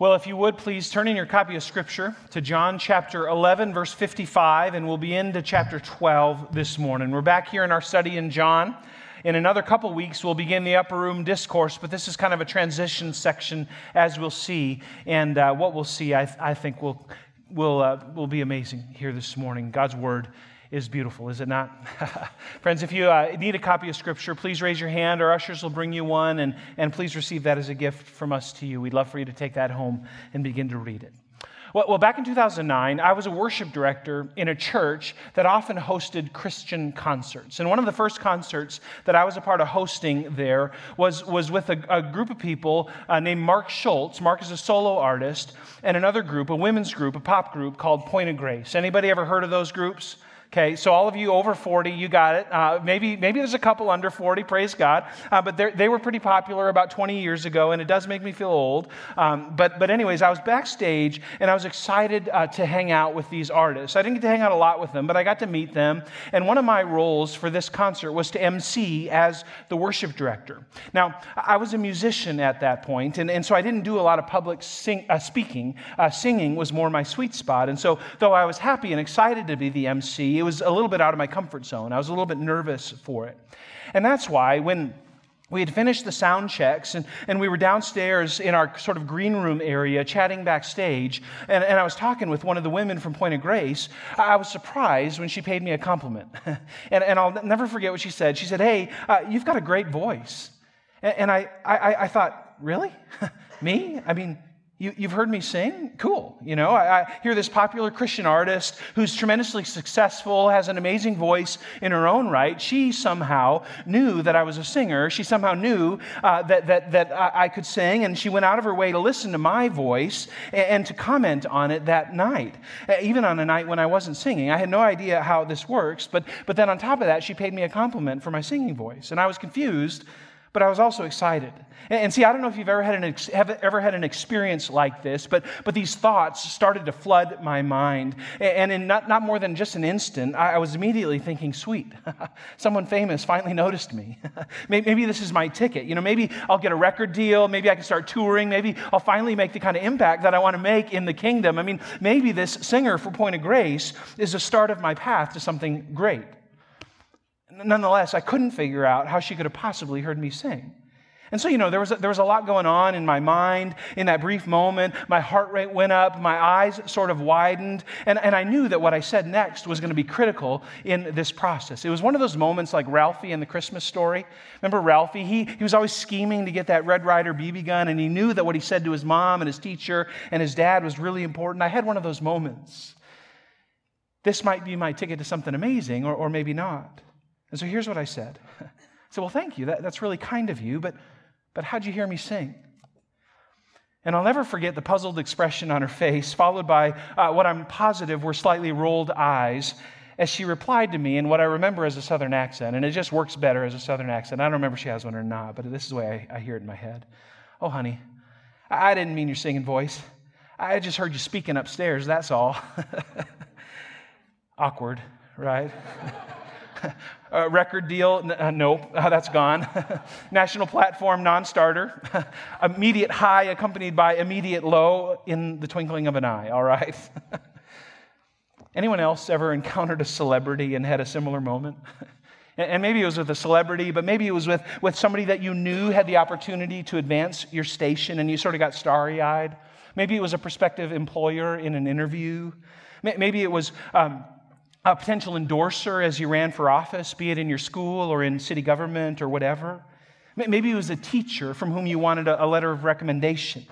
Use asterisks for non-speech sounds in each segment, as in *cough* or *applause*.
Well, if you would please turn in your copy of Scripture to John chapter 11, verse 55, and we'll be into chapter 12 this morning. We're back here in our study in John. In another couple weeks, we'll begin the upper room discourse, but this is kind of a transition section, as we'll see. And uh, what we'll see, I, I think, will, will, uh, will be amazing here this morning. God's Word is beautiful, is it not? *laughs* Friends, if you uh, need a copy of Scripture, please raise your hand. Our ushers will bring you one, and, and please receive that as a gift from us to you. We'd love for you to take that home and begin to read it. Well, well, back in 2009, I was a worship director in a church that often hosted Christian concerts. And one of the first concerts that I was a part of hosting there was, was with a, a group of people uh, named Mark Schultz. Mark is a solo artist, and another group, a women's group, a pop group called Point of Grace. Anybody ever heard of those groups? Okay, so all of you over 40, you got it. Uh, maybe, maybe there's a couple under 40, praise God. Uh, but they were pretty popular about 20 years ago, and it does make me feel old. Um, but, but, anyways, I was backstage and I was excited uh, to hang out with these artists. I didn't get to hang out a lot with them, but I got to meet them. And one of my roles for this concert was to MC as the worship director. Now, I was a musician at that point, and, and so I didn't do a lot of public sing, uh, speaking. Uh, singing was more my sweet spot. And so, though I was happy and excited to be the MC, it was a little bit out of my comfort zone. I was a little bit nervous for it. And that's why when we had finished the sound checks and, and we were downstairs in our sort of green room area chatting backstage. And, and I was talking with one of the women from Point of Grace. I was surprised when she paid me a compliment. *laughs* and, and I'll never forget what she said. She said, Hey, uh, you've got a great voice. And, and I, I, I thought, Really? *laughs* me? I mean, you, have heard me sing? Cool. You know, I, I, hear this popular Christian artist who's tremendously successful, has an amazing voice in her own right. She somehow knew that I was a singer. She somehow knew uh, that, that, that I, I, could sing, and she went out of her way to listen to my voice and, and to comment on it that night, uh, even on a night when I wasn't singing. I had no idea how this works, but, but then on top of that, she paid me a compliment for my singing voice. And I was confused but I was also excited. And, see, I don't know if you've ever had an, ex- have ever had an experience like this, but, but these thoughts started to flood my mind. And in not, not more than just an instant, I, was immediately thinking, sweet, *laughs* someone famous finally noticed me. *laughs* maybe this is my ticket. You know, maybe I'll get a record deal. Maybe I can start touring. Maybe I'll finally make the kind of impact that I want to make in the kingdom. I mean, maybe this singer for Point of Grace is the start of my path to something great nonetheless, I couldn't figure out how she could have possibly heard me sing. And so, you know, there was, a, there was a lot going on in my mind in that brief moment. My heart rate went up, my eyes sort of widened, and, and I knew that what I said next was going to be critical in this process. It was one of those moments like Ralphie in the Christmas story. Remember Ralphie? He, he was always scheming to get that Red Ryder BB gun, and he knew that what he said to his mom and his teacher and his dad was really important. I had one of those moments. This might be my ticket to something amazing, or, or maybe not. And so here's what I said. *laughs* I said, Well, thank you. That, that's really kind of you, but, but how'd you hear me sing? And I'll never forget the puzzled expression on her face, followed by uh, what I'm positive were slightly rolled eyes as she replied to me in what I remember as a Southern accent. And it just works better as a Southern accent. I don't remember if she has one or not, but this is the way I, I hear it in my head. Oh, honey, I, I didn't mean your singing voice. I just heard you speaking upstairs, that's all. *laughs* Awkward, right? *laughs* *laughs* uh, record deal, uh, nope, uh, *laughs* that's gone. *laughs* National platform, non starter. immediate high accompanied by immediate low in the twinkling of an eye, all right? Anyone else ever encountered a celebrity and had a similar moment? and maybe it was with a celebrity, but maybe it was with, with somebody that you knew had the opportunity to advance your station and you sort of got starry eyed. Maybe it was a prospective employer in an interview. Maybe it was um, a potential endorser as you ran for office, be it in your school or in city government or whatever. Maybe it was a teacher from whom you wanted a letter of recommendation.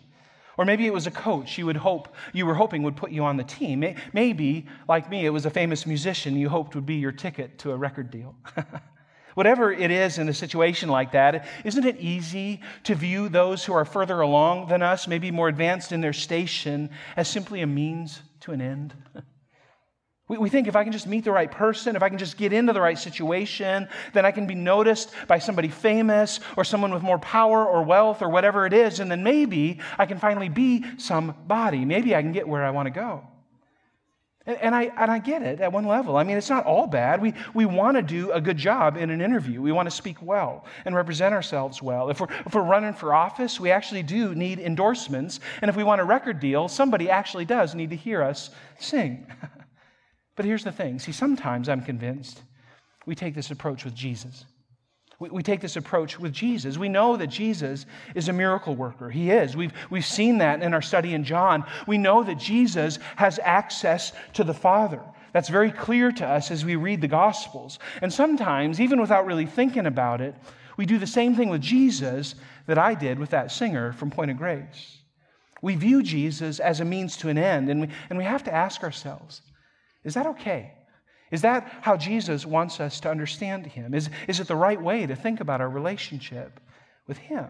Or maybe it was a coach you would hope you were hoping would put you on the team. Maybe, like me, it was a famous musician you hoped would be your ticket to a record deal. *laughs* Whatever it is in a situation like that, isn't it easy to view those who are further along than us, maybe more advanced in their station, as simply a means to an end? *laughs* We, we think if I can just meet the right person, if I can just get into the right situation, then I can be noticed by somebody famous or someone with more power or wealth or whatever it is, and then maybe I can finally be somebody. Maybe I can get where I want to go. And, I, and I get it at one level. I mean, it's not all bad. We, we want to do a good job in an interview. We want to speak well and represent ourselves well. If we're, if we're running for office, we actually do need endorsements. And if we want a record deal, somebody actually does need to hear us sing. *laughs* but here's the thing see, sometimes I'm convinced we take this approach with Jesus. We, we take this approach with Jesus. We know that Jesus is a miracle worker. He is. We've, we've seen that in our study in John. We know that Jesus has access to the Father. That's very clear to us as we read the Gospels. And sometimes, even without really thinking about it, we do the same thing with Jesus that I did with that singer from Point of Grace. We view Jesus as a means to an end, and we, and we have to ask ourselves is that okay? Is that how Jesus wants us to understand Him? Is, is it the right way to think about our relationship with Him?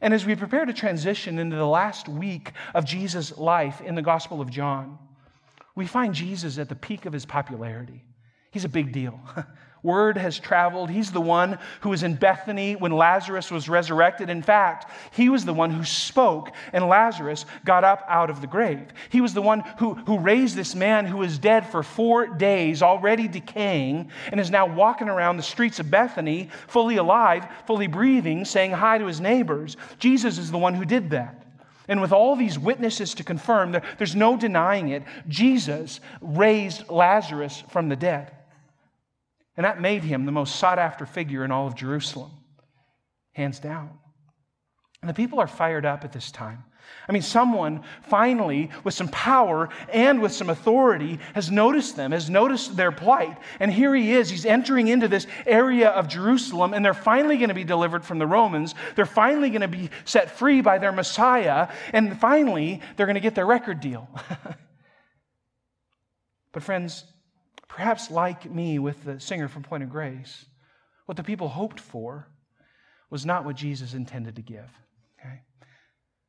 And as we prepare to transition into the last week of Jesus' life in the Gospel of John, we find Jesus at the peak of his popularity. He's a big deal. *laughs* Word has traveled. He's the one who was in Bethany when Lazarus was resurrected. In fact, he was the one who spoke, and Lazarus got up out of the grave. He was the one who, who raised this man who was dead for four days, already decaying, and is now walking around the streets of Bethany, fully alive, fully breathing, saying hi to his neighbors. Jesus is the one who did that. And with all these witnesses to confirm, there, there's no denying it, Jesus raised Lazarus from the dead. And that made him the most sought after figure in all of Jerusalem, hands down. And the people are fired up at this time. I mean, someone finally, with some power and with some authority, has noticed them, has noticed their plight. And here he is. He's entering into this area of Jerusalem, and they're finally going to be delivered from the Romans. They're finally going to be set free by their Messiah. And finally, they're going to get their record deal. *laughs* but, friends, Perhaps like me with the singer from Point of Grace, what the people hoped for was not what Jesus intended to give. Okay?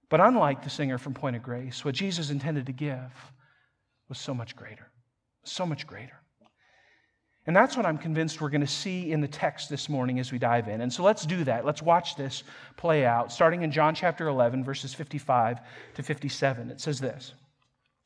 But unlike the singer from Point of Grace, what Jesus intended to give was so much greater. So much greater. And that's what I'm convinced we're going to see in the text this morning as we dive in. And so let's do that. Let's watch this play out, starting in John chapter 11, verses 55 to 57. It says this.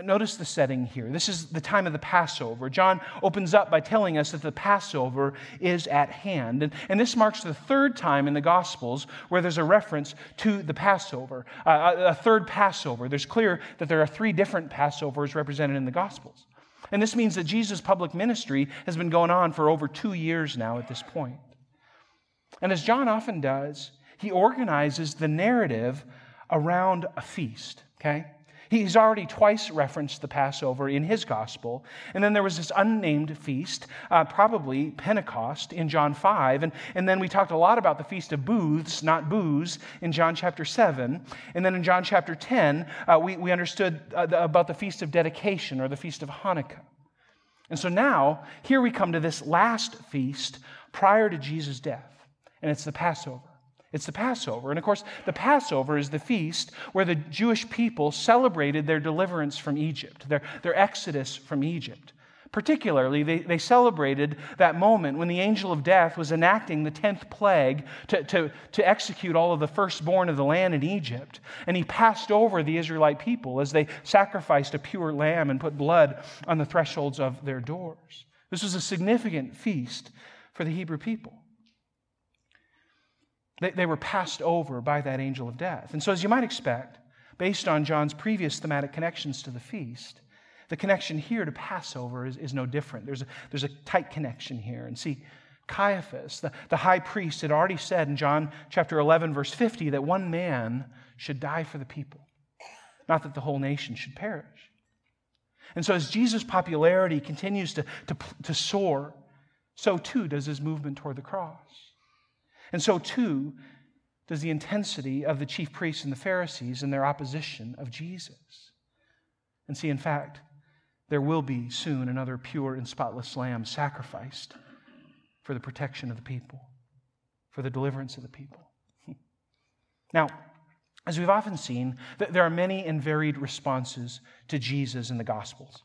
Notice the setting here. This is the time of the Passover. John opens up by telling us that the Passover is at hand. And, and this marks the third time in the Gospels where there's a reference to the Passover, uh, a third Passover. There's clear that there are three different Passovers represented in the Gospels. And this means that Jesus' public ministry has been going on for over two years now at this point. And as John often does, he organizes the narrative around a feast, okay? He's already twice referenced the Passover in his gospel. And then there was this unnamed feast, uh, probably Pentecost in John 5. And, and then we talked a lot about the Feast of Booths, not booze, in John chapter 7. And then in John chapter 10, uh, we, we understood uh, the, about the Feast of Dedication or the Feast of Hanukkah. And so now, here we come to this last feast prior to Jesus' death, and it's the Passover. It's the Passover. And of course, the Passover is the feast where the Jewish people celebrated their deliverance from Egypt, their, their exodus from Egypt. Particularly, they, they celebrated that moment when the angel of death was enacting the 10th plague to, to, to execute all of the firstborn of the land in Egypt. And he passed over the Israelite people as they sacrificed a pure lamb and put blood on the thresholds of their doors. This was a significant feast for the Hebrew people. They, they were passed over by that angel of death. And so, as you might expect, based on John's previous thematic connections to the feast, the connection here to Passover is, is no different. There's a, there's a tight connection here. And see, Caiaphas, the, the high priest, had already said in John chapter 11, verse 50, that one man should die for the people, not that the whole nation should perish. And so, as Jesus' popularity continues to, to, to soar, so too does his movement toward the cross. And so, too, does the intensity of the chief priests and the Pharisees in their opposition of Jesus. And see, in fact, there will be soon another pure and spotless lamb sacrificed for the protection of the people, for the deliverance of the people. *laughs* Now, as we've often seen, there are many and varied responses to Jesus in the Gospels.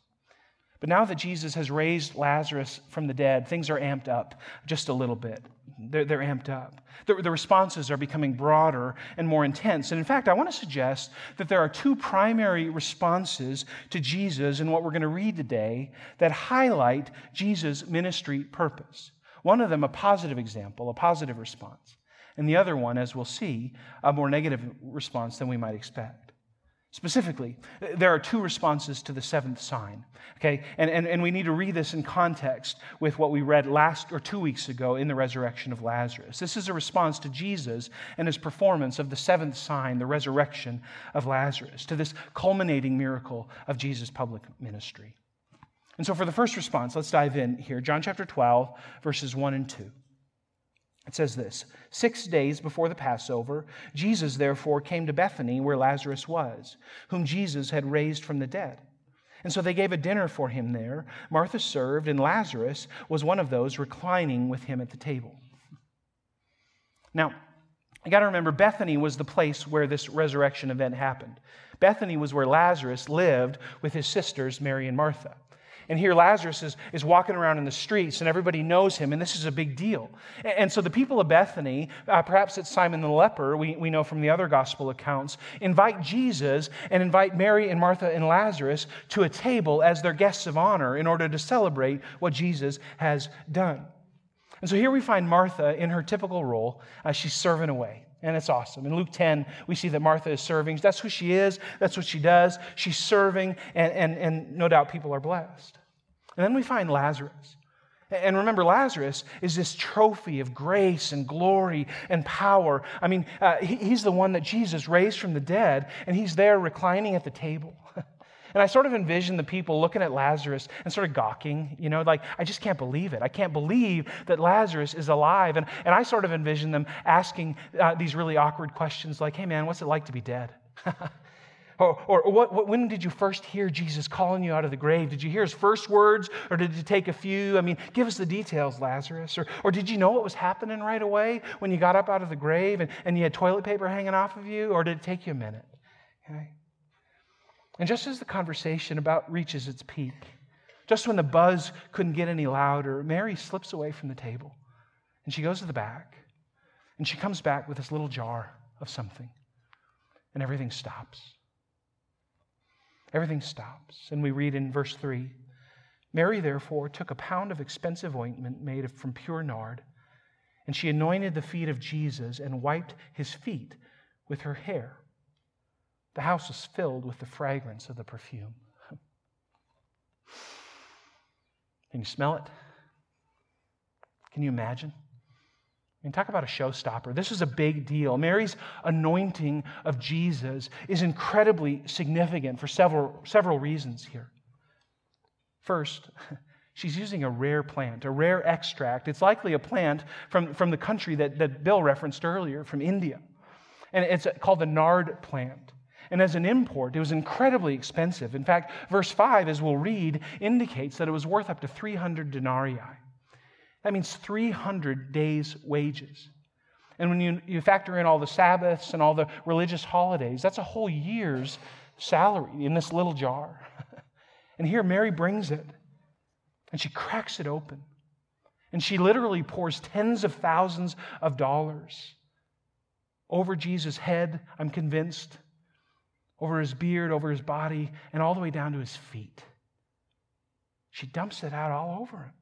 But now that Jesus has raised Lazarus from the dead, things are amped up just a little bit. They're, they're amped up. The, the, responses are becoming broader and more intense. And in fact, I want to suggest that there are two primary responses to Jesus in what we're going to read today that highlight Jesus' ministry purpose. One of them, a positive example, a positive response. And the other one, as we'll see, a more negative response than we might expect. Specifically, there are two responses to the seventh sign. Okay? And, and, and we need to read this in context with what we read last or two weeks ago in the resurrection of Lazarus. This is a response to Jesus and his performance of the seventh sign, the resurrection of Lazarus, to this culminating miracle of Jesus' public ministry. And so, for the first response, let's dive in here. John chapter 12, verses 1 and 2. It says this Six days before the Passover, Jesus therefore came to Bethany where Lazarus was, whom Jesus had raised from the dead. And so they gave a dinner for him there. Martha served, and Lazarus was one of those reclining with him at the table. Now, you got to remember, Bethany was the place where this resurrection event happened. Bethany was where Lazarus lived with his sisters, Mary and Martha. And here Lazarus is, is walking around in the streets and everybody knows him, and this is a big deal. And, so the people of Bethany, uh, perhaps it's Simon the leper, we, we know from the other gospel accounts, invite Jesus and invite Mary and Martha and Lazarus to a table as their guests of honor in order to celebrate what Jesus has done. And so here we find Martha in her typical role. Uh, she's serving away. And it's awesome. In Luke 10, we see that Martha is serving. That's who she is, that's what she does. She's serving, and, and, and no doubt people are blessed. And then we find Lazarus. And remember, Lazarus is this trophy of grace and glory and power. I mean, uh, he, he's the one that Jesus raised from the dead, and he's there reclining at the table. *laughs* and I sort of envision the people looking at Lazarus and sort of gawking, you know, like, I just can't believe it. I can't believe that Lazarus is alive. And, and I sort of envision them asking uh, these really awkward questions like, hey, man, what's it like to be dead? *laughs* Or, or what, what, when did you first hear Jesus calling you out of the grave? Did you hear his first words or did you take a few? I mean, give us the details, Lazarus. Or, or did you know what was happening right away when you got up out of the grave and, and you had toilet paper hanging off of you? Or did it take you a minute? Okay? And just as the conversation about reaches its peak, just when the buzz couldn't get any louder, Mary slips away from the table and she goes to the back and she comes back with this little jar of something and everything stops. Everything stops. And we read in verse 3 Mary, therefore, took a pound of expensive ointment made from pure nard, and she anointed the feet of Jesus and wiped his feet with her hair. The house was filled with the fragrance of the perfume. *laughs* Can you smell it? Can you imagine? I mean, talk about a showstopper. This is a big deal. Mary's anointing of Jesus is incredibly significant for several, several reasons here. First, *laughs* she's using a rare plant, a rare extract. It's likely a plant from, from the country that, that Bill referenced earlier, from India. And it's called the nard plant. And as an import, it was incredibly expensive. In fact, verse 5, as we'll read, indicates that it was worth up to 300 denarii. That means 300 days' wages. And when you, you factor in all the Sabbaths and all the religious holidays, that's a whole year's salary in this little jar. *laughs* and here Mary brings it and she cracks it open. And she literally pours tens of thousands of dollars over Jesus' head, I'm convinced, over his beard, over his body, and all the way down to his feet. She dumps it out all over him.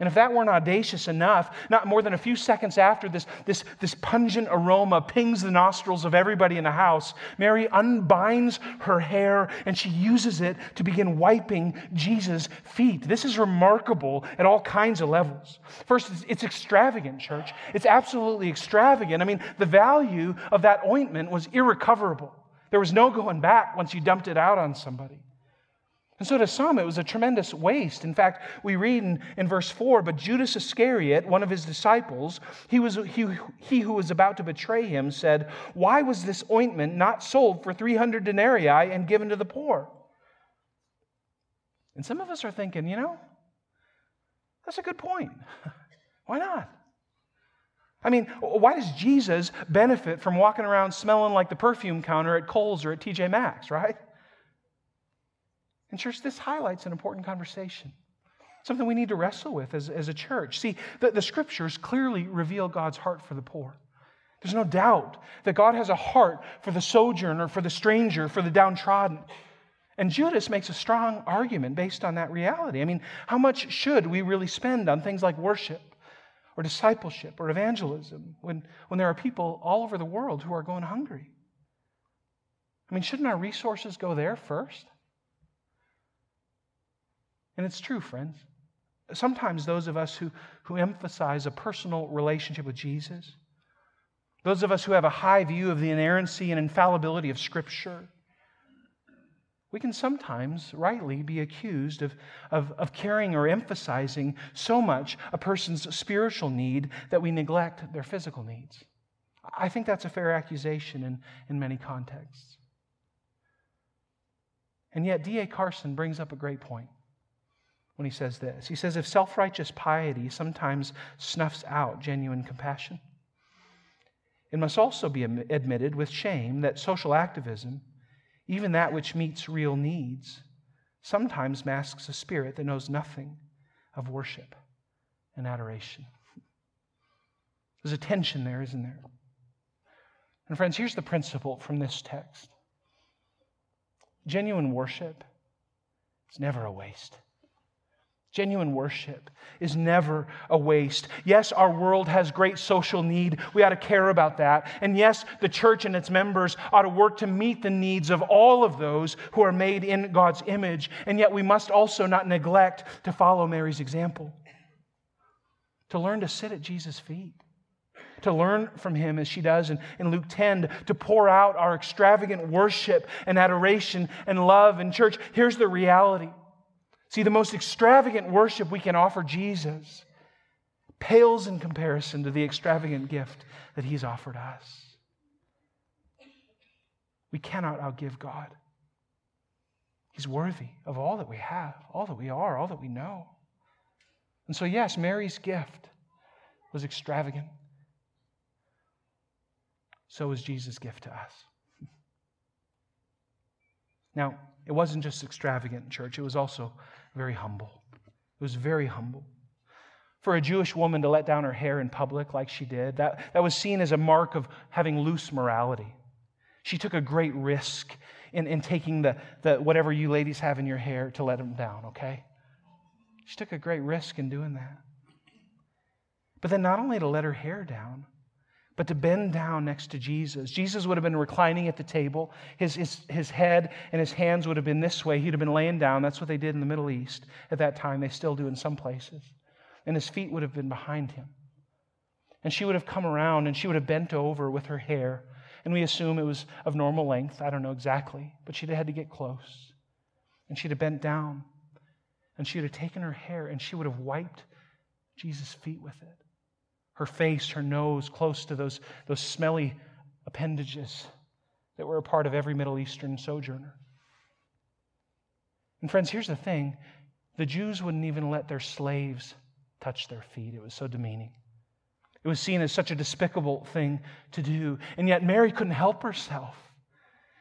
And if that weren't audacious enough, not more than a few seconds after this, this, this pungent aroma pings the nostrils of everybody in the house, Mary unbinds her hair and she uses it to begin wiping Jesus' feet. This is remarkable at all kinds of levels. First, it's, it's extravagant, church. It's absolutely extravagant. I mean, the value of that ointment was irrecoverable. There was no going back once you dumped it out on somebody. And so to some, it was a tremendous waste. In fact, we read in, in verse 4 But Judas Iscariot, one of his disciples, he, was, he, he who was about to betray him, said, Why was this ointment not sold for 300 denarii and given to the poor? And some of us are thinking, you know, that's a good point. *laughs* Why not? I mean, why does Jesus benefit from walking around smelling like the perfume counter at Kohl's or at TJ Maxx, right? And, church, this highlights an important conversation, something we need to wrestle with as, as a church. See, the, the scriptures clearly reveal God's heart for the poor. There's no doubt that God has a heart for the sojourner, for the stranger, for the downtrodden. And Judas makes a strong argument based on that reality. I mean, how much should we really spend on things like worship or discipleship or evangelism when, when there are people all over the world who are going hungry? I mean, shouldn't our resources go there first? And it's true, friends. Sometimes those of us who, who emphasize a personal relationship with Jesus, those of us who have a high view of the inerrancy and infallibility of Scripture, we can sometimes rightly be accused of, of, of caring or emphasizing so much a person's spiritual need that we neglect their physical needs. I think that's a fair accusation in, in many contexts. And yet, D.A. Carson brings up a great point when he says this. He says, if self righteous piety sometimes snuffs out genuine compassion, it must also be admitted with shame that social activism even that which meets real needs, sometimes masks a spirit that knows nothing of worship and adoration. *laughs* There's a tension there, isn't there? And, friends, here's the principle from this text genuine worship is never a waste. Genuine worship is never a waste. Yes, our world has great social need. We ought to care about that. And yes, the church and its members ought to work to meet the needs of all of those who are made in God's image. And yet, we must also not neglect to follow Mary's example, to learn to sit at Jesus' feet. To learn from him as she does in, in Luke 10, to pour out our extravagant worship and adoration and love. in church, here's the reality See, the most extravagant worship we can offer Jesus pales in comparison to the extravagant gift that He's offered us. We cannot outgive God. He's worthy of all that we have, all that we are, all that we know. And so, yes, Mary's gift was extravagant. So was Jesus' gift to us. Now, it wasn't just extravagant, church, it was also very humble. It was very humble. For a Jewish woman to let down her hair in public like she did, that, that was seen as a mark of having loose morality. She took a great risk in, in taking the, the whatever you ladies have in your hair to let them down, okay? She took a great risk in doing that. But then not only to let her hair down, but to bend down next to Jesus. Jesus would have been reclining at the table. His, his, his head and his hands would have been this way. He'd have been laying down. That's what they did in the Middle East at that time. They still do in some places. And his feet would have been behind him. And she would have come around and she would have bent over with her hair. And we assume it was of normal length. I don't know exactly. But she'd have had to get close. And she'd have bent down. And she would have taken her hair and she would have wiped Jesus' feet with it her face, her nose, close to those, those smelly appendages that were a part of every Middle Eastern sojourner. And, friends, here's the thing the Jews wouldn't even let their slaves touch their feet, it was so demeaning. It was seen as such a despicable thing to do. And yet, Mary couldn't help herself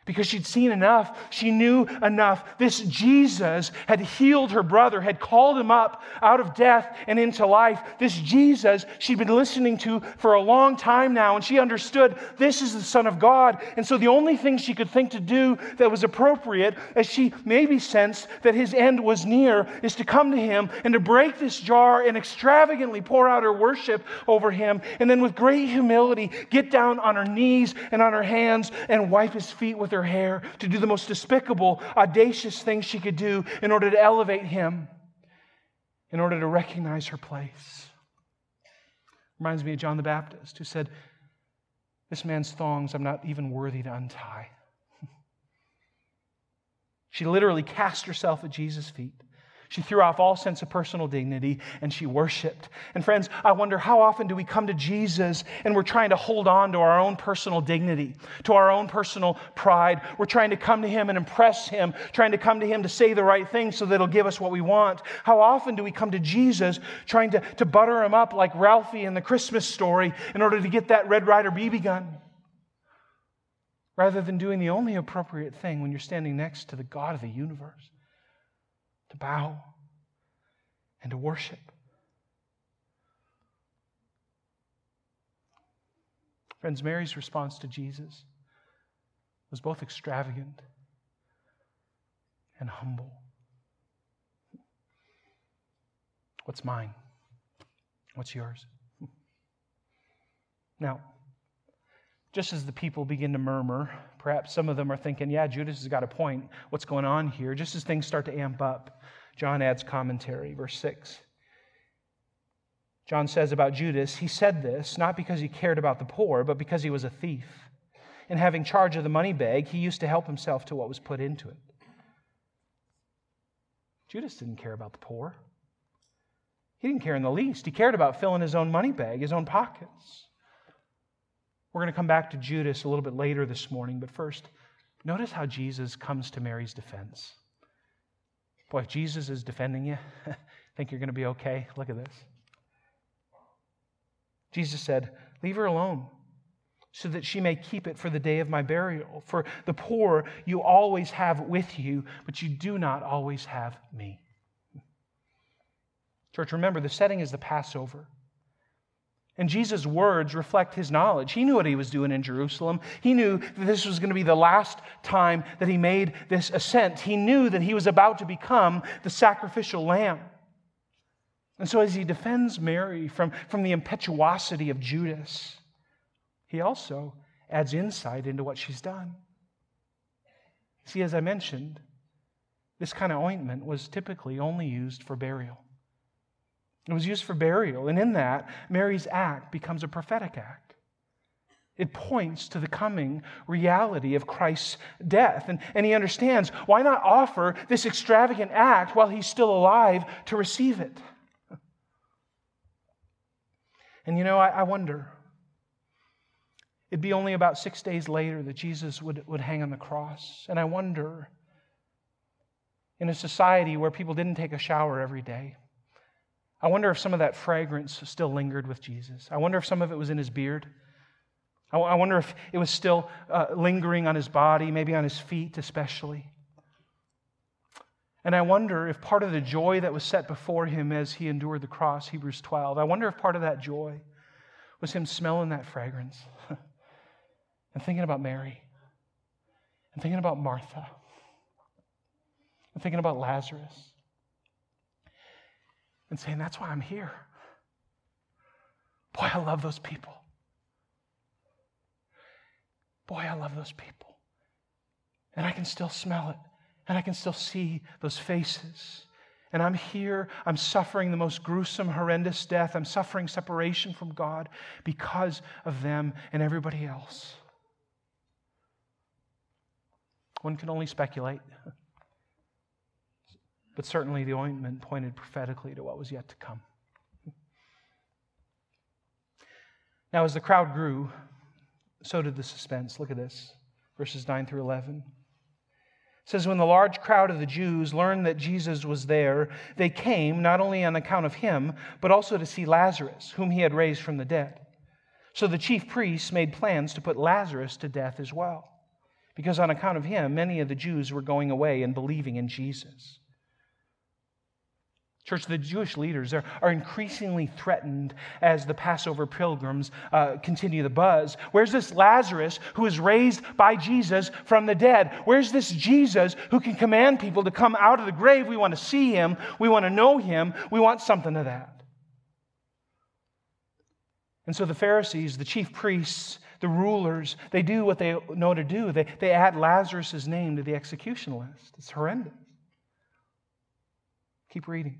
because she'd seen enough. She knew enough. This Jesus had healed her brother, had called him up out of death and into life. This Jesus she'd been listening to for a long time now, and she understood this is the Son of God. And so the only thing she could think to do that was appropriate, as she maybe sensed that his end was near, is to come to him and to break this jar and extravagantly pour out her worship over him, and then with great humility get down on her knees and on her hands and wipe his feet with her hair, to do the most despicable, audacious thing she could do in order to elevate him, in order to recognize her place. Reminds me of John the Baptist, who said, This man's thongs I'm not even worthy to untie. *laughs* she literally cast herself at Jesus' feet. She threw off all sense of personal dignity and she worshiped. And friends, I wonder how often do we come to Jesus and we're trying to hold on to our own personal dignity, to our own personal pride. We're trying to come to Him and impress Him, trying to come to Him to say the right thing so that He'll give us what we want. How often do we come to Jesus trying to, to butter Him up like Ralphie in the Christmas story in order to get that Red Ryder BB gun? Rather than doing the only appropriate thing when you're standing next to the God of the universe to bow and to worship. Friends, Mary's response to Jesus was both extravagant and humble. What's mine? What's yours? Now, just as the people begin to murmur, perhaps some of them are thinking, yeah, Judas has got a point. What's going on here? Just as things start to amp up, John adds commentary, verse 6. John says about Judas, he said this not because he cared about the poor, but because he was a thief. And having charge of the money bag, he used to help himself to what was put into it. Judas didn't care about the poor. He didn't care in the least. He cared about filling his own money bag, his own pockets. We're going to come back to Judas a little bit later this morning, but first, notice how Jesus comes to Mary's defense. Boy, if Jesus is defending you, *laughs* think you're going to be okay? Look at this. Jesus said, Leave her alone so that she may keep it for the day of my burial. For the poor you always have with you, but you do not always have me. Church, remember, the setting is the Passover. And Jesus' words reflect his knowledge. He knew what he was doing in Jerusalem. He knew that this was going to be the last time that he made this ascent. He knew that he was about to become the sacrificial lamb. And so, as he defends Mary from, from the impetuosity of Judas, he also adds insight into what she's done. See, as I mentioned, this kind of ointment was typically only used for burial. It was used for burial. And in that, Mary's act becomes a prophetic act. It points to the coming reality of Christ's death. And, and he understands why not offer this extravagant act while he's still alive to receive it? *laughs* And you know, I, I wonder. It'd be only about six days later that Jesus would, would hang on the cross. And I wonder, in a society where people didn't take a shower every day, I wonder if some of that fragrance still lingered with Jesus. I wonder if some of it was in his beard. I wonder if it was still uh, lingering on his body, maybe on his feet especially. And I wonder if part of the joy that was set before him as he endured the cross, Hebrews 12, I wonder if part of that joy was him smelling that fragrance *laughs* and thinking about Mary and thinking about Martha and thinking about Lazarus and saying, That's why I'm here. Boy, I love those people. Boy, I love those people. And I can still smell it, and I can still see those faces. And I'm here, I'm suffering the most gruesome, horrendous death. I'm suffering separation from God because of them and everybody else. One can only speculate. *laughs* But certainly the ointment pointed prophetically to what was yet to come. Now, as the crowd grew, so did the suspense. Look at this verses 9 through 11. It says, When the large crowd of the Jews learned that Jesus was there, they came not only on account of him, but also to see Lazarus, whom he had raised from the dead. So the chief priests made plans to put Lazarus to death as well, because on account of him, many of the Jews were going away and believing in Jesus. Church, the Jewish leaders are, are increasingly threatened as the Passover pilgrims uh, continue the buzz. Where's this Lazarus who is raised by Jesus from the dead? Where's this Jesus who can command people to come out of the grave? We want to see him. We want to know him. We want something of that. And so the Pharisees, the chief priests, the rulers, they do what they know to do. They, they add Lazarus' name to the execution list. It's horrendous. Keep reading.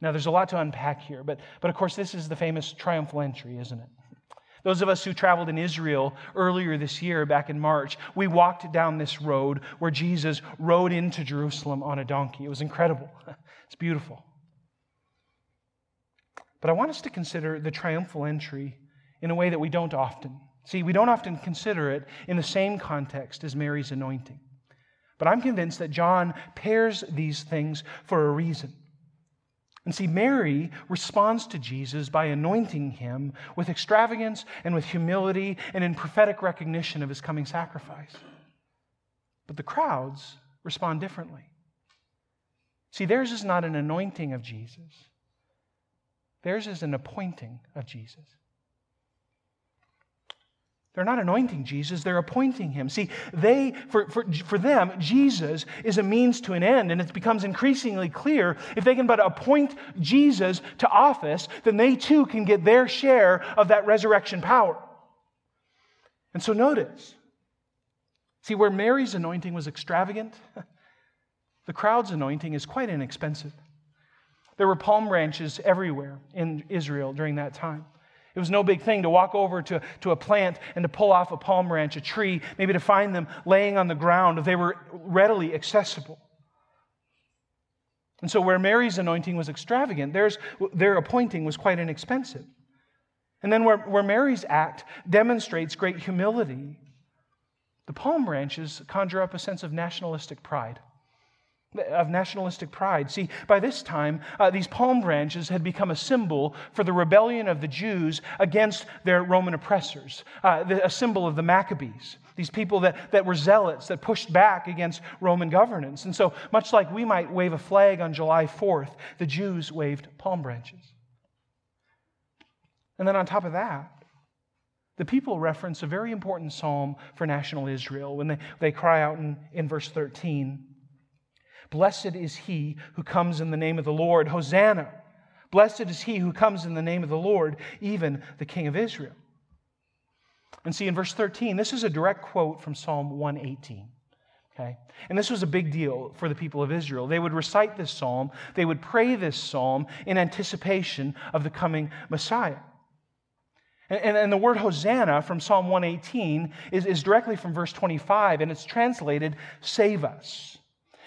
Now, there's a lot to unpack here, but, but of course, this is the famous triumphal entry, isn't it? Those of us who traveled in Israel earlier this year, back in March, we walked down this road where Jesus rode into Jerusalem on a donkey. It was incredible. *laughs* It's beautiful. But I want us to consider the triumphal entry in a way that we don't often. See, we don't often consider it in the same context as Mary's anointing. But I'm convinced that John pairs these things for a reason. And see, Mary responds to Jesus by anointing him with extravagance and with humility and in prophetic recognition of his coming sacrifice. But the crowds respond differently. See, theirs is not an anointing of Jesus, theirs is an appointing of Jesus. They're not anointing Jesus, they're appointing him. See, they, for, for, for them, Jesus is a means to an end, and it becomes increasingly clear if they can but appoint Jesus to office, then they too can get their share of that resurrection power. And so notice, see, where Mary's anointing was extravagant, *laughs* the crowd's anointing is quite inexpensive. There were palm branches everywhere in Israel during that time. It was no big thing to walk over to, to a plant and to pull off a palm branch, a tree, maybe to find them laying on the ground. They were readily accessible. And so, where Mary's anointing was extravagant, theirs, their appointing was quite inexpensive. And then, where, where Mary's act demonstrates great humility, the palm branches conjure up a sense of nationalistic pride of nationalistic pride. See, by this time, uh, these palm branches had become a symbol for the rebellion of the Jews against their Roman oppressors, uh, the, a symbol of the Maccabees, these people that, that were zealots, that pushed back against Roman governance. And so, much like we might wave a flag on July 4th, the Jews waved palm branches. And then on top of that, the people reference a very important psalm for national Israel when they, they cry out in, in verse 13 Blessed is he who comes in the name of the Lord. Hosanna. Blessed is he who comes in the name of the Lord, even the King of Israel. And see, in verse 13, this is a direct quote from Psalm 118. Okay? And this was a big deal for the people of Israel. They would recite this psalm, they would pray this psalm in anticipation of the coming Messiah. And, and, and, the word Hosanna from Psalm 118 is, is directly from verse 25, and it's translated, save us.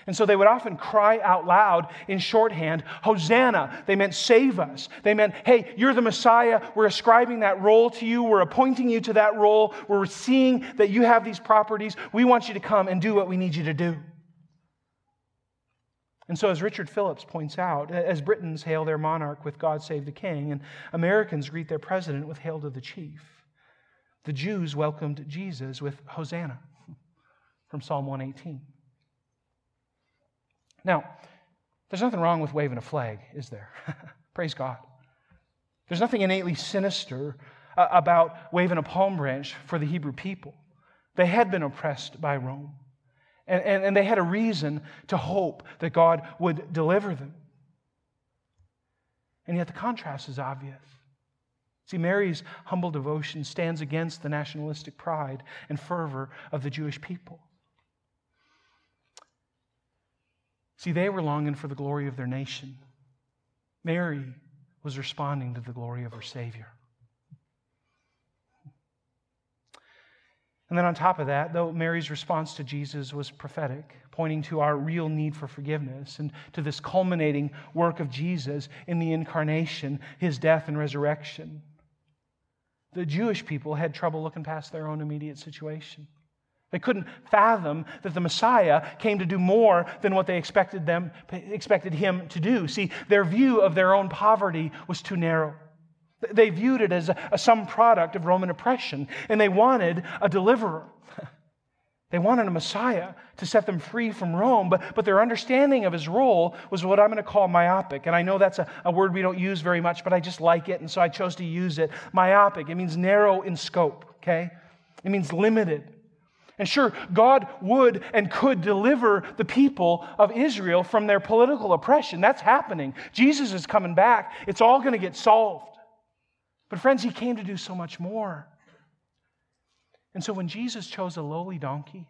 And so they would often cry out loud in shorthand, Hosanna. They meant save us. They meant, hey, you're the Messiah. We're ascribing that role to you. We're appointing you to that role. We're seeing that you have these properties. We want you to come and do what we need you to do. And so, as Richard Phillips points out, as Britons hail their monarch with God save the king, and Americans greet their president with hail to the chief, the Jews welcomed Jesus with Hosanna *laughs* from Psalm 118. Now, there's nothing wrong with waving a flag, is there? *laughs* Praise God. There's nothing innately sinister uh, about waving a palm branch for the Hebrew people. They had been oppressed by Rome, and, and, and they had a reason to hope that God would deliver them. And yet the contrast is obvious. See, Mary's humble devotion stands against the nationalistic pride and fervor of the Jewish people. See, they were longing for the glory of their nation. Mary was responding to the glory of her Savior. And then on top of that, though Mary's response to Jesus was prophetic, pointing to our real need for forgiveness and to this culminating work of Jesus in the incarnation, his death and resurrection, the Jewish people had trouble looking past their own immediate situation. They couldn't fathom that the Messiah came to do more than what they expected them expected him to do. See, their view of their own poverty was too narrow. They viewed it as a, a some product of Roman oppression, and they wanted a deliverer. *laughs* They wanted a Messiah to set them free from Rome, but, but their understanding of his role was what I'm going to call myopic. And I know that's a, a word we don't use very much, but I just like it, and so I chose to use it. Myopic, it means narrow in scope, okay? It means limited. And sure, God would and could deliver the people of Israel from their political oppression. That's happening. Jesus is coming back. It's all going to get solved. But, friends, He came to do so much more. And so, when Jesus chose a lowly donkey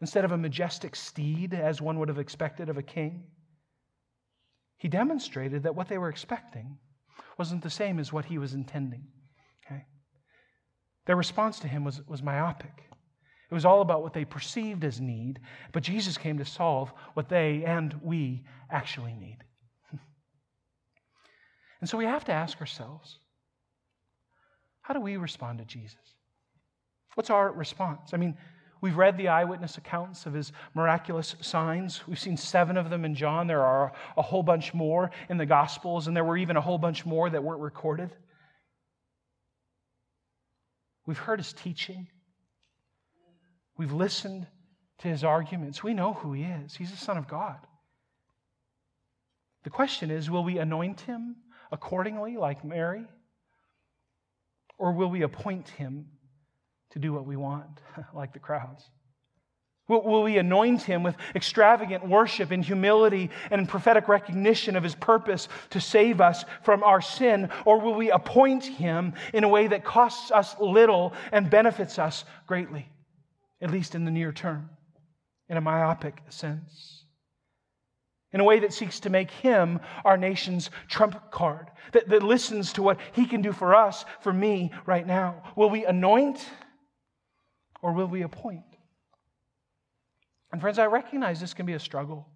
instead of a majestic steed, as one would have expected of a king, He demonstrated that what they were expecting wasn't the same as what He was intending. Okay? Their response to Him was, was myopic. It was all about what they perceived as need, but Jesus came to solve what they and we actually need. *laughs* and so we have to ask ourselves how do we respond to Jesus? What's our response? I mean, we've read the eyewitness accounts of his miraculous signs. We've seen seven of them in John. There are a whole bunch more in the Gospels, and there were even a whole bunch more that weren't recorded. We've heard his teaching. We've listened to his arguments. We know who he is. He's the Son of God. The question is will we anoint him accordingly, like Mary? Or will we appoint him to do what we want, *laughs* like the crowds? Will, we anoint him with extravagant worship and humility and prophetic recognition of his purpose to save us from our sin? Or will we appoint him in a way that costs us little and benefits us greatly? At least in the near term, in a myopic sense. In a way that seeks to make him our nation's trump card, that, that listens to what he can do for us, for me, right now. Will we anoint or will we appoint? And friends, I recognize this can be a struggle.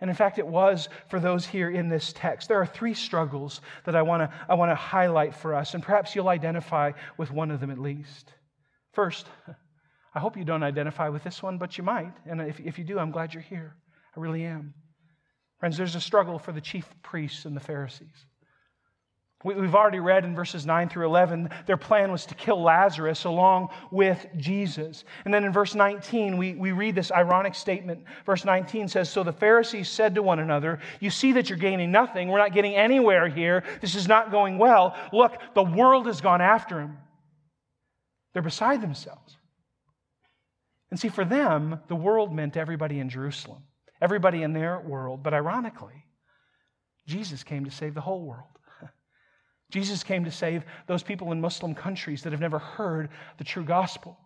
And in fact, it was for those here in this text. There are three struggles that I want to I want to highlight for us, and perhaps you'll identify with one of them at least. First, I hope you don't identify with this one, but you might. And if, if you do, I'm glad you're here. I really am. Friends, there's a struggle for the chief priests and the Pharisees. We, we've already read in verses 9 through 11, their plan was to kill Lazarus along with Jesus. And then in verse 19, we, we read this ironic statement. Verse 19 says So the Pharisees said to one another, You see that you're gaining nothing. We're not getting anywhere here. This is not going well. Look, the world has gone after him. They're beside themselves. And see, for them, the world meant everybody in Jerusalem, everybody in their world. But ironically, Jesus came to save the whole world. *laughs* Jesus came to save those people in Muslim countries that have never heard the true gospel.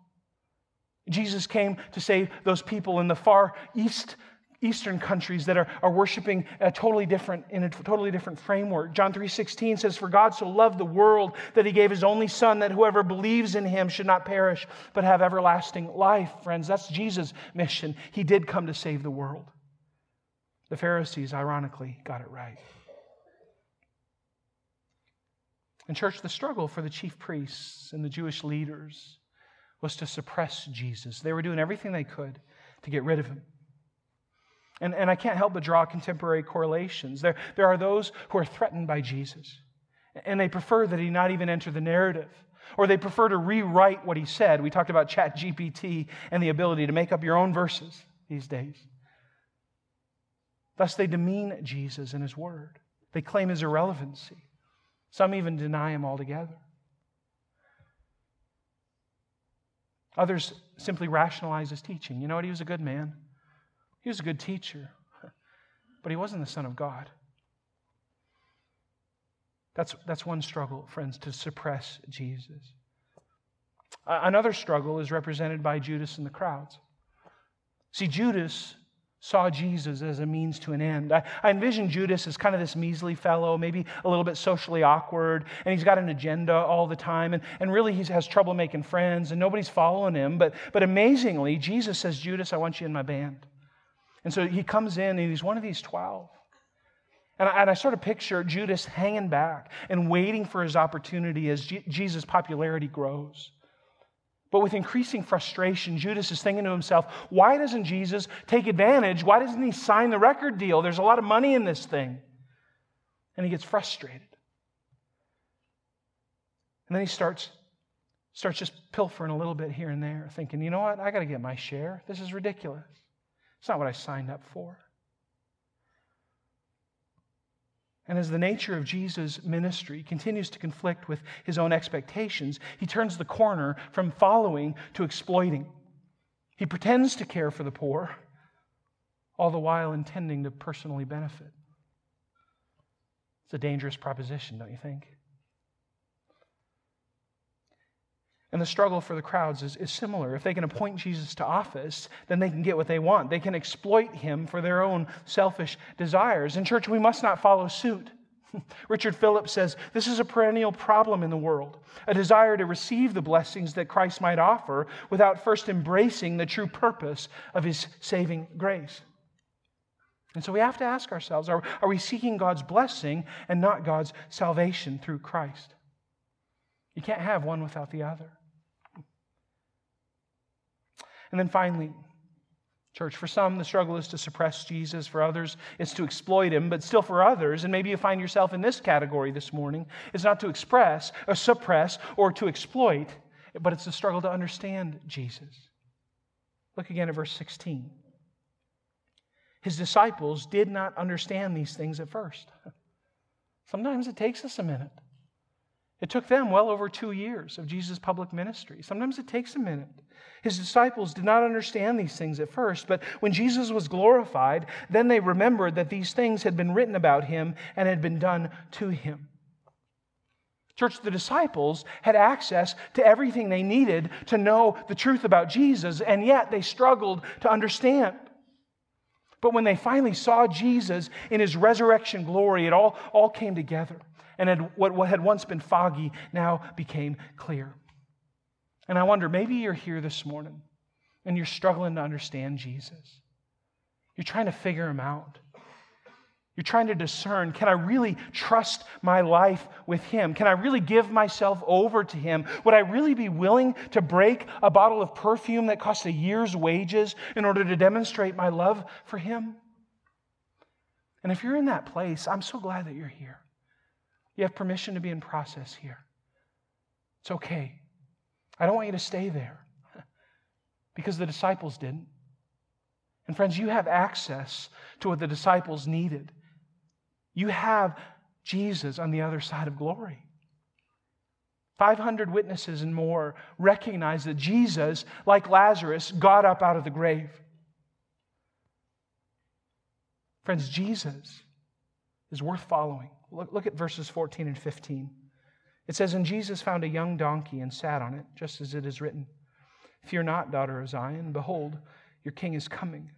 Jesus came to save those people in the far east Eastern countries that are, are worshiping a totally different in a totally different framework. John 3:16 says, For God so loved the world that he gave his only son that whoever believes in him should not perish, but have everlasting life. Friends, that's Jesus' mission. He did come to save the world. The Pharisees, ironically, got it right. In church, the struggle for the chief priests and the Jewish leaders was to suppress Jesus. They were doing everything they could to get rid of him. And, and I can't help but draw contemporary correlations. There, there are those who are threatened by Jesus, and they prefer that he not even enter the narrative, or they prefer to rewrite what he said. We talked about Chat GPT and the ability to make up your own verses these days. Thus, they demean Jesus and his word. They claim his irrelevancy. Some even deny him altogether. Others simply rationalize his teaching. You know what? He was a good man. He was a good teacher, but he wasn't the Son of God. That's, that's one struggle, friends, to suppress Jesus. Another struggle is represented by Judas and the crowds. See, Judas saw Jesus as a means to an end. I, I, envision Judas as kind of this measly fellow, maybe a little bit socially awkward, and he's got an agenda all the time, and, and really he has trouble making friends, and nobody's following him. But, but amazingly, Jesus says, Judas, I want you in my band. And so he comes in and he's one of these 12. And I, and I sort of picture Judas hanging back and waiting for his opportunity as G- Jesus' popularity grows. But with increasing frustration, Judas is thinking to himself, why doesn't Jesus take advantage? Why doesn't he sign the record deal? There's a lot of money in this thing. And he gets frustrated. And then he starts, starts just pilfering a little bit here and there, thinking, you know what? I got to get my share. This is ridiculous. It's not what I signed up for. And as the nature of Jesus' ministry continues to conflict with his own expectations, he turns the corner from following to exploiting. He pretends to care for the poor, all the while intending to personally benefit. It's a dangerous proposition, don't you think? And the struggle for the crowds is, is similar. If they can appoint Jesus to office, then they can get what they want. They can exploit him for their own selfish desires. In church, we must not follow suit. *laughs* Richard Phillips says this is a perennial problem in the world a desire to receive the blessings that Christ might offer without first embracing the true purpose of his saving grace. And so we have to ask ourselves are, are we seeking God's blessing and not God's salvation through Christ? You can't have one without the other. And then finally, church, for some, the struggle is to suppress Jesus. For others, it's to exploit him. But still, for others, and maybe you find yourself in this category this morning, it's not to express or suppress or to exploit, but it's the struggle to understand Jesus. Look again at verse 16. His disciples did not understand these things at first. *laughs* Sometimes it takes us a minute. It took them well over two years of Jesus' public ministry. Sometimes it takes a minute. His disciples did not understand these things at first, but when Jesus was glorified, then they remembered that these things had been written about him and had been done to him. Church, the disciples had access to everything they needed to know the truth about Jesus, and yet they struggled to understand. But when they finally saw Jesus in his resurrection glory, it all, all came together and had, what, what had once been foggy now became clear. And I wonder, maybe you're here this morning and you're struggling to understand Jesus. You're trying to figure him out. You're trying to discern can I really trust my life with Him? Can I really give myself over to Him? Would I really be willing to break a bottle of perfume that costs a year's wages in order to demonstrate my love for Him? And if you're in that place, I'm so glad that you're here. You have permission to be in process here. It's okay. I don't want you to stay there *laughs* because the disciples didn't. And friends, you have access to what the disciples needed. You have Jesus on the other side of glory. 500 witnesses and more recognize that Jesus, like Lazarus, got up out of the grave. Friends, Jesus is worth following. Look, look at verses 14 and 15. It says, And Jesus found a young donkey and sat on it, just as it is written Fear not, daughter of Zion. Behold, your king is coming,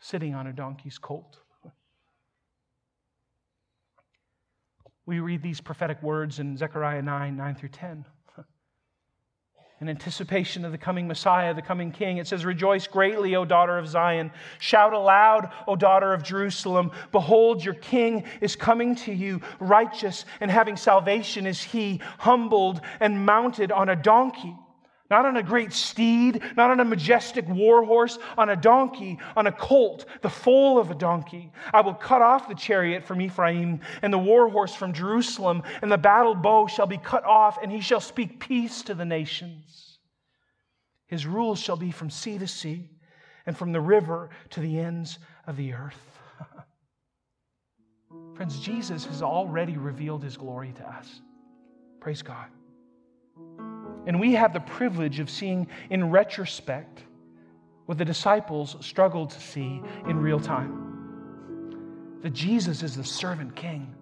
sitting on a donkey's colt. We read these prophetic words in Zechariah 9 9 through 10 in anticipation of the coming Messiah, the coming King. It says, Rejoice greatly, O daughter of Zion. Shout aloud, O daughter of Jerusalem. Behold, your King is coming to you. Righteous and having salvation is he, humbled and mounted on a donkey not on a great steed, not on a majestic war horse, on a donkey, on a colt, the foal of a donkey. I will cut off the chariot from Ephraim and the war horse from Jerusalem, and the battle bow shall be cut off, and he shall speak peace to the nations. His rule shall be from sea to sea, and from the river to the ends of the earth. *laughs* Friends, Jesus has already revealed his glory to us. Praise God. And we have the privilege of seeing in retrospect what the disciples struggled to see in real time. That Jesus is the servant king.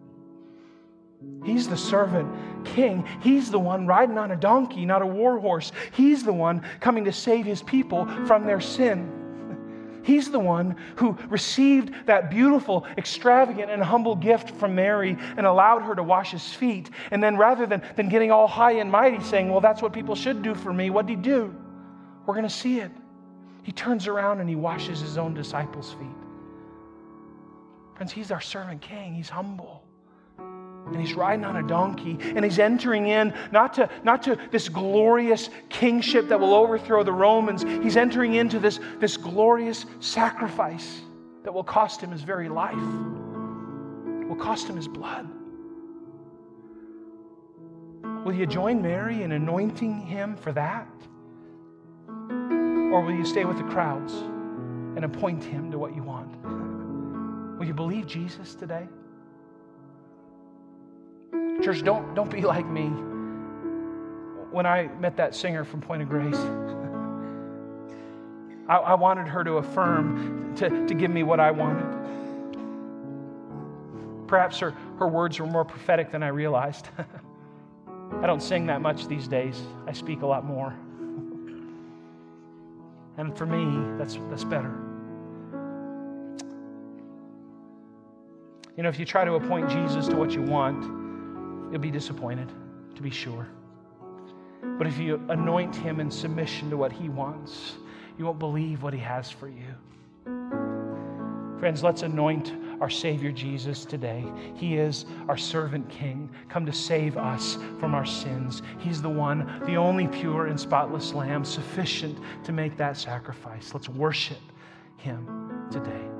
He's the servant king. He's the one riding on a donkey, not a war horse. He's the one coming to save his people from their sin. He's the one who received that beautiful, extravagant, and humble gift from Mary and allowed her to wash his feet. And then rather than, than getting all high and mighty, saying, Well, that's what people should do for me, what did he do? We're going to see it. He turns around and he washes his own disciples' feet. Friends, he's our servant king. He's humble. And he's riding on a donkey and he's entering in not to, not to this glorious kingship that will overthrow the Romans. He's entering into this, this glorious sacrifice that will cost him his very life, will cost him his blood. Will you join Mary in anointing him for that? Or will you stay with the crowds and appoint him to what you want? *laughs* Will you believe Jesus today? Church, don't, don't be like me. When I met that singer from Point of Grace, *laughs* I, I wanted her to affirm, to, to give me what I wanted. Perhaps her, her words were more prophetic than I realized. *laughs* I don't sing that much these days, I speak a lot more. *laughs* And for me, that's, that's better. You know, if you try to appoint Jesus to what you want, you'll be disappointed, to be sure. But if you anoint him in submission to what he wants, you won't believe what he has for you. Friends, let's anoint our Savior Jesus today. He is our servant King, come to save us from our sins. He's the one, the only pure and spotless Lamb, sufficient to make that sacrifice. Let's worship Him today.